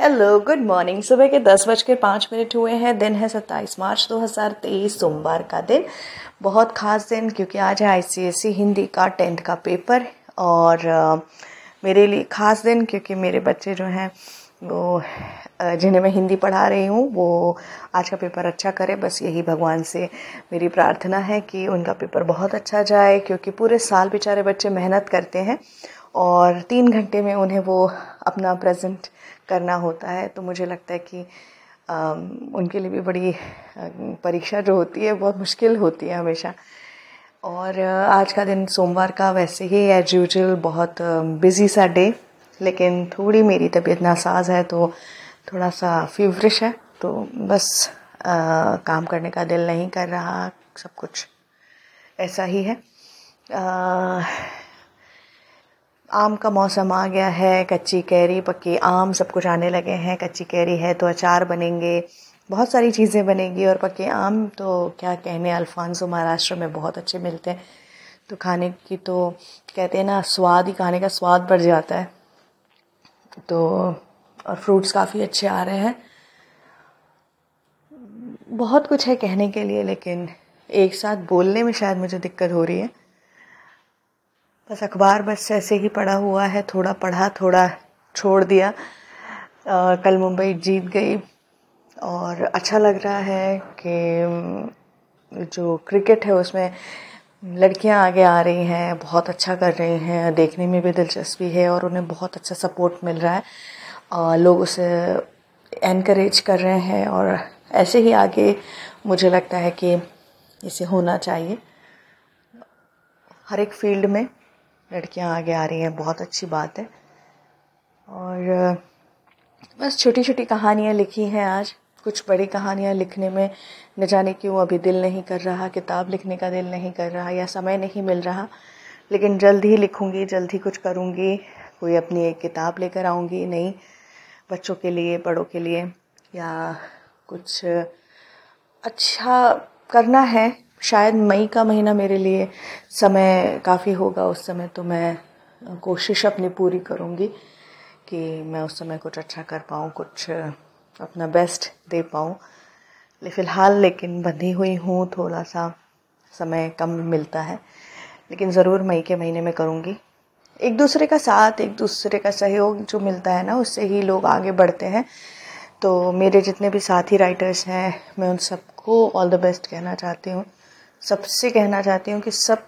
Hello good morning सुबह के दस बज के पाँच मिनट हुए हैं। दिन है सत्ताईस मार्च दो हज़ार तेईस सोमवार का दिन। बहुत ख़ास दिन क्योंकि आज है आईसीएसई हिंदी का टेंथ का पेपर। और uh, मेरे लिए ख़ास दिन क्योंकि मेरे बच्चे जो हैं वो जिन्हें मैं हिंदी पढ़ा रही हूँ वो आज का पेपर अच्छा करे। बस यही भगवान से मेरी प्रार्थना है कि उनका पेपर बहुत अच्छा जाए क्योंकि पूरे साल बेचारे बच्चे मेहनत करते हैं। और तीन घंटे में उन्हें वो अपना प्रेजेंट करना होता है। तो मुझे लगता है कि उनके लिए भी बड़ी परीक्षा जो होती है बहुत मुश्किल होती है हमेशा। और आज का दिन सोमवार का वैसे ही एज यूजल बहुत बिज़ी सा डे लेकिन थोड़ी मेरी तबीयत नासाज है तो थोड़ा सा फीवरिश है। तो बस आ, काम करने का दिल नहीं कर रहा सब कुछ ऐसा ही है। आ, आम का मौसम आ गया है, कच्ची कैरी, पक्की आम सब कुछ आने लगे हैं, कच्ची कैरी है तो अचार बनेंगे, बहुत सारी चीज़ें बनेंगी और पक्के आम तो क्या कहने, अल्फांसो महाराष्ट्र में बहुत अच्छे मिलते हैं। तो खाने की तो कहते हैं ना, स्वाद ही खाने का स्वाद बढ़ जाता है। तो और फ्रूट्स काफ़ी अच्छे आ रहे हैं। बहुत कुछ है कहने के लिए, लेकिन एक साथ बोलने में शायद मुझे दिक्कत हो रही है। बस अखबार बस ऐसे ही पढ़ा हुआ है थोड़ा पढ़ा थोड़ा छोड़ दिया। आ, कल मुंबई जीत गई और अच्छा लग रहा है कि जो क्रिकेट है उसमें लड़कियाँ आगे आ रही हैं बहुत अच्छा कर रही हैं देखने में भी दिलचस्पी है और उन्हें बहुत अच्छा सपोर्ट मिल रहा है। और लोग उसे एनकरेज कर रहे हैं और ऐसे ही आगे मुझे लगता है कि इसे होना चाहिए। हर एक फ़ील्ड में लड़कियाँ आगे आ रही हैं, बहुत अच्छी बात है। और बस छोटी छोटी कहानियाँ लिखी हैं आज। कुछ बड़ी कहानियाँ लिखने में न जाने क्यों अभी दिल नहीं कर रहा, किताब लिखने का दिल नहीं कर रहा या समय नहीं मिल रहा। लेकिन जल्द ही लिखूँगी, जल्द ही कुछ करूँगी, कोई अपनी एक किताब लेकर आऊँगी नहीं बच्चों के लिए, बड़ों के लिए, या कुछ अच्छा करना है। शायद मई का महीना मेरे लिए समय काफ़ी होगा उस समय तो मैं कोशिश अपनी पूरी करूँगी कि मैं उस समय कुछ अच्छा कर पाऊँ, कुछ अपना बेस्ट दे पाऊँ। फ़िलहाल लेकिन बंधी हुई हूँ थोड़ा सा समय कम मिलता है, लेकिन ज़रूर मई के महीने में करूँगी। एक दूसरे का साथ, एक दूसरे का सहयोग जो मिलता है ना, उससे ही लोग आगे बढ़ते हैं। तो मेरे जितने भी साथी राइटर्स हैं, मैं उन सबको ऑल द बेस्ट कहना चाहती हूँ। सबसे कहना चाहती हूँ कि सब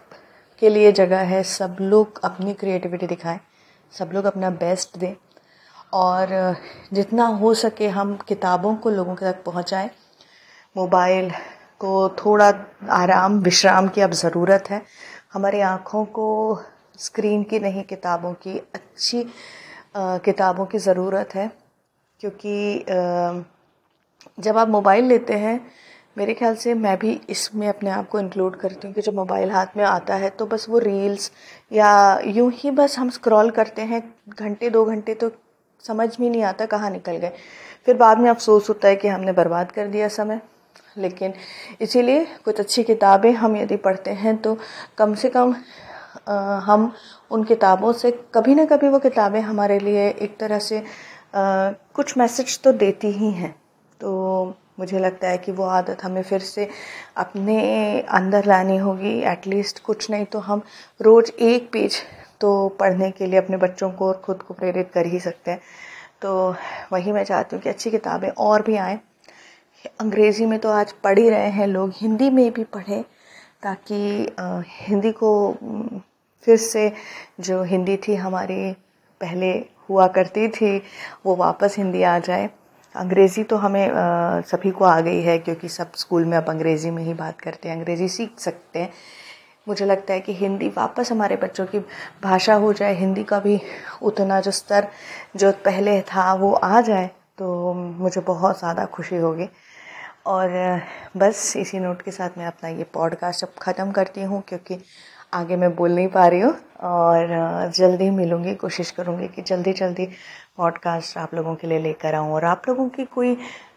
के लिए जगह है सब लोग अपनी क्रिएटिविटी दिखाएँ सब लोग अपना बेस्ट दें और जितना हो सके हम किताबों को लोगों के तक पहुंचाएँ। मोबाइल को थोड़ा आराम विश्राम की अब ज़रूरत है। हमारी आँखों को स्क्रीन की नहीं किताबों की अच्छी आ, किताबों की ज़रूरत है। क्योंकि आ, जब आप मोबाइल लेते हैं मेरे ख्याल से मैं भी इसमें अपने आप को इंक्लूड करती हूँ कि जब मोबाइल हाथ में आता है तो बस वो रील्स या यूँ ही बस हम स्क्रॉल करते हैं घंटे दो घंटे तो समझ में नहीं आता कहाँ निकल गए। फिर बाद में अफसोस होता है कि हमने बर्बाद कर दिया समय। लेकिन इसीलिए कुछ अच्छी किताबें हम यदि पढ़ते हैं तो कम से कम आ, हम उन किताबों से कभी ना कभी वो किताबें हमारे लिए एक तरह से आ, कुछ मैसेज तो देती ही हैं। मुझे लगता है कि वो आदत हमें फिर से अपने अंदर लानी होगी। एटलीस्ट कुछ नहीं तो हम रोज़ एक पेज तो पढ़ने के लिए अपने बच्चों को और ख़ुद को प्रेरित कर ही सकते हैं। तो वही मैं चाहती हूँ कि अच्छी किताबें और भी आएँ। अंग्रेज़ी में तो आज पढ़ ही रहे हैं लोग, हिंदी में भी पढ़ें ताकि हिंदी को फिर से जो हिंदी थी हमारी, पहले हुआ करती थी, वो वापस हिंदी आ जाए। अंग्रेज़ी तो हमें आ, सभी को आ गई है क्योंकि सब स्कूल में अब अंग्रेज़ी में ही बात करते हैं। अंग्रेज़ी सीख सकते हैं। मुझे लगता है कि हिंदी वापस हमारे बच्चों की भाषा हो जाए हिंदी का भी उतना जो स्तर जो पहले था वो आ जाए तो मुझे बहुत ज़्यादा खुशी होगी। और बस इसी नोट के साथ मैं अपना ये पॉडकास्ट अब ख़त्म करती हूँ क्योंकि आगे मैं बोल नहीं पा रही हूँ। और जल्दी मिलूँगी कोशिश करूँगी कि जल्दी जल्दी पॉडकास्ट आप लोगों के लिए लेकर आऊँ। और आप लोगों की कोई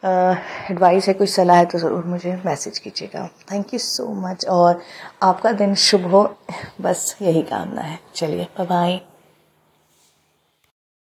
एडवाइस है, कोई सलाह है तो ज़रूर मुझे मैसेज कीजिएगा। थैंक यू सो मच और आपका दिन शुभ हो। बस यही कामना है। चलिए बाय